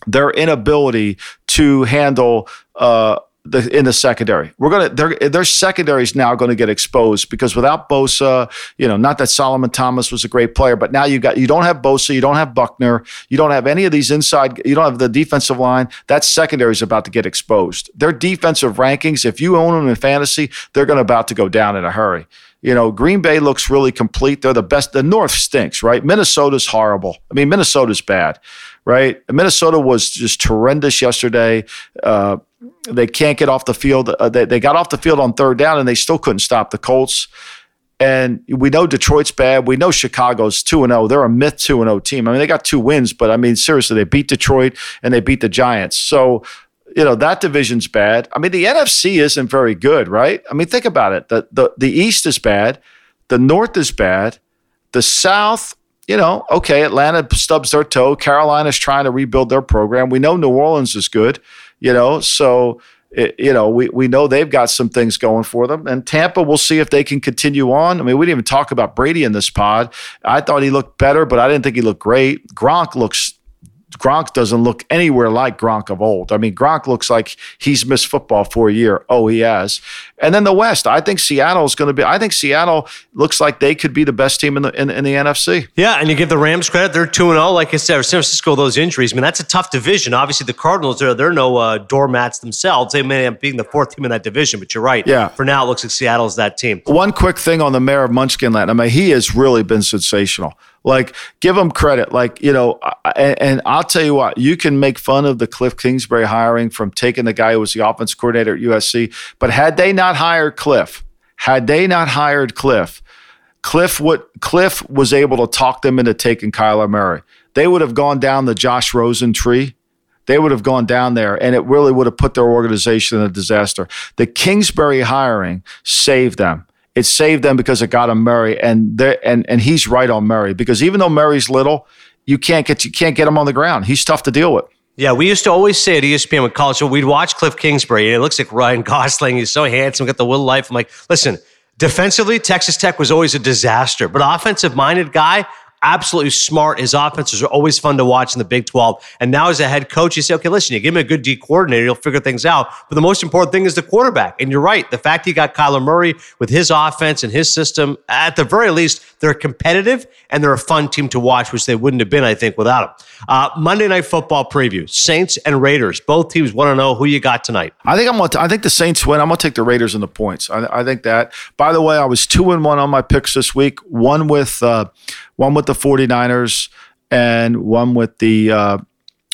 their inability to handle uh, the, in the secondary. We're gonna their their secondary is now going to get exposed because without Bosa, you know, not that Solomon Thomas was a great player, but now you got you don't have Bosa, you don't have Buckner, you don't have any of these inside, you don't have the defensive line. That secondary is about to get exposed. Their defensive rankings, if you own them in fantasy, they're going to about to go down in a hurry. You know, Green Bay looks really complete. They're the best. The North stinks, right? Minnesota's horrible. I mean, Minnesota's bad right? Minnesota was just horrendous yesterday. Uh, they can't get off the field. Uh, they, they got off the field on third down and they still couldn't stop the Colts. And we know Detroit's bad. We know Chicago's 2 0. They're a myth 2 0 team. I mean, they got two wins, but I mean, seriously, they beat Detroit and they beat the Giants. So, you know, that division's bad. I mean, the NFC isn't very good, right? I mean, think about it. The, the, the East is bad, the North is bad, the South you know, okay, Atlanta stubs their toe. Carolina's trying to rebuild their program. We know New Orleans is good, you know, so it, you know we we know they've got some things going for them. And Tampa, we'll see if they can continue on. I mean, we didn't even talk about Brady in this pod. I thought he looked better, but I didn't think he looked great. Gronk looks Gronk doesn't look anywhere like Gronk of old. I mean, Gronk looks like he's missed football for a year. Oh, he has. And then the West, I think Seattle is going to be. I think Seattle looks like they could be the best team in the in, in the NFC. Yeah, and you give the Rams credit; they're two and zero. Like I said, San Francisco, those injuries. I mean, that's a tough division. Obviously, the Cardinals are they're no uh, doormats themselves. They may end up being the fourth team in that division, but you're right. Yeah. For now, it looks like Seattle's that team. One quick thing on the mayor of Munchkinland. I mean, he has really been sensational. Like, give them credit. Like, you know, and, and, I'll tell you what, you can make fun of the Cliff Kingsbury hiring from taking the guy who was the offense coordinator at USC. But had they not hired Cliff, had they not hired Cliff, Cliff what Cliff was able to talk them into taking Kyler Murray. They would have gone down the Josh Rosen tree. They would have gone down there and it really would have put their organization in a disaster. The Kingsbury hiring saved them it saved them because it got him Murray, and and and he's right on Murray because even though Murray's little, you can't get you can't get him on the ground. He's tough to deal with. Yeah, we used to always say at ESPN with college, so we'd watch Cliff Kingsbury, and it looks like Ryan Gosling. He's so handsome, got the will life. I'm like, listen, defensively, Texas Tech was always a disaster, but offensive minded guy, absolutely smart. His offenses are always fun to watch in the Big 12. And now as a head coach, you say, okay, listen, you give him a good D coordinator, he'll figure things out. But the most important thing is the quarterback. And you're right. The fact he got Kyler Murray with his offense and his system, at the very least, they're competitive and they're a fun team to watch, which they wouldn't have been, I think, without him. Uh, Monday Night Football preview: Saints and Raiders. Both teams want to know who you got tonight. I think I'm. Gonna, I think the Saints win. I'm to take the Raiders in the points. I, I, think that. By the way, I was two and one on my picks this week. One with uh, one with the 49ers and one with the uh,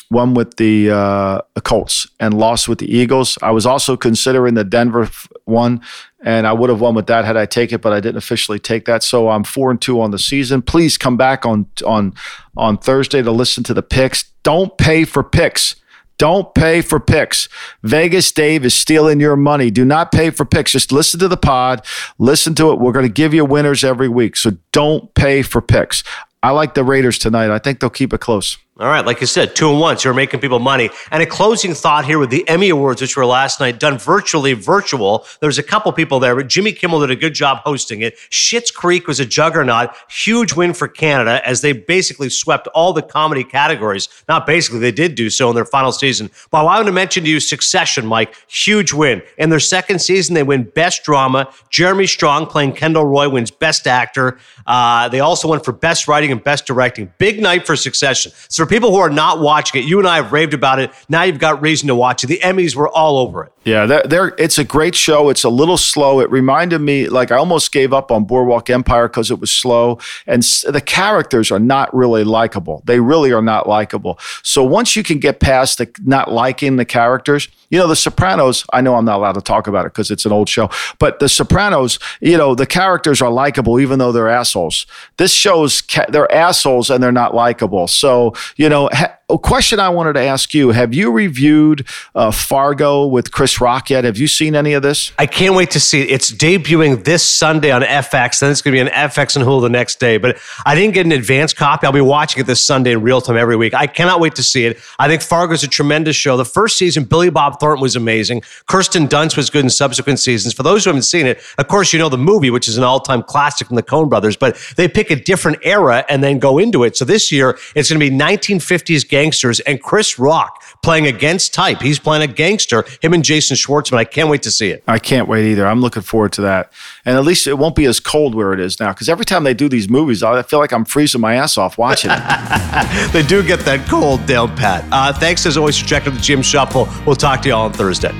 one with the uh, Colts and lost with the Eagles. I was also considering the Denver one, and I would have won with that had I take it, but I didn't officially take that. So I'm four and two on the season. Please come back on on on Thursday to listen to the picks. Don't pay for picks. Don't pay for picks. Vegas Dave is stealing your money. Do not pay for picks. Just listen to the pod, listen to it. We're going to give you winners every week. So don't pay for picks. I like the Raiders tonight. I think they'll keep it close. All right, like you said, two and one, so you're making people money. And a closing thought here with the Emmy Awards, which were last night, done virtually virtual. There's a couple people there, but Jimmy Kimmel did a good job hosting it. Schitt's Creek was a juggernaut, huge win for Canada as they basically swept all the comedy categories. Not basically, they did do so in their final season. But I want to mention to you Succession, Mike, huge win. In their second season, they win Best Drama. Jeremy Strong playing Kendall Roy wins Best Actor. Uh, they also won for Best Writing and Best Directing. Big night for Succession. So people who are not watching it, you and I have raved about it. Now you've got reason to watch it. The Emmys were all over it. Yeah, they're, they're, it's a great show. It's a little slow. It reminded me, like, I almost gave up on Boardwalk Empire because it was slow. And the characters are not really likable. They really are not likable. So once you can get past the not liking the characters, you know, The Sopranos, I know I'm not allowed to talk about it because it's an old show, but The Sopranos, you know, the characters are likable even though they're assholes. This show's, ca- they're assholes and they're not likable. So, you know, ha- a question I wanted to ask you: Have you reviewed uh, Fargo with Chris Rock yet? Have you seen any of this? I can't wait to see it. It's debuting this Sunday on FX. Then it's going to be on FX and Hulu the next day. But I didn't get an advance copy. I'll be watching it this Sunday in real time every week. I cannot wait to see it. I think Fargo's a tremendous show. The first season, Billy Bob Thornton was amazing. Kirsten Dunst was good in subsequent seasons. For those who haven't seen it, of course, you know the movie, which is an all-time classic from the Coen Brothers. But they pick a different era and then go into it. So this year, it's going to be 1950s game gangsters and Chris Rock playing against type. He's playing a gangster, him and Jason Schwartzman. I can't wait to see it. I can't wait either. I'm looking forward to that. And at least it won't be as cold where it is now. Because every time they do these movies, I feel like I'm freezing my ass off watching it. they do get that cold down pat. Uh, thanks as always for checking out the GM Shuffle. We'll talk to you all on Thursday.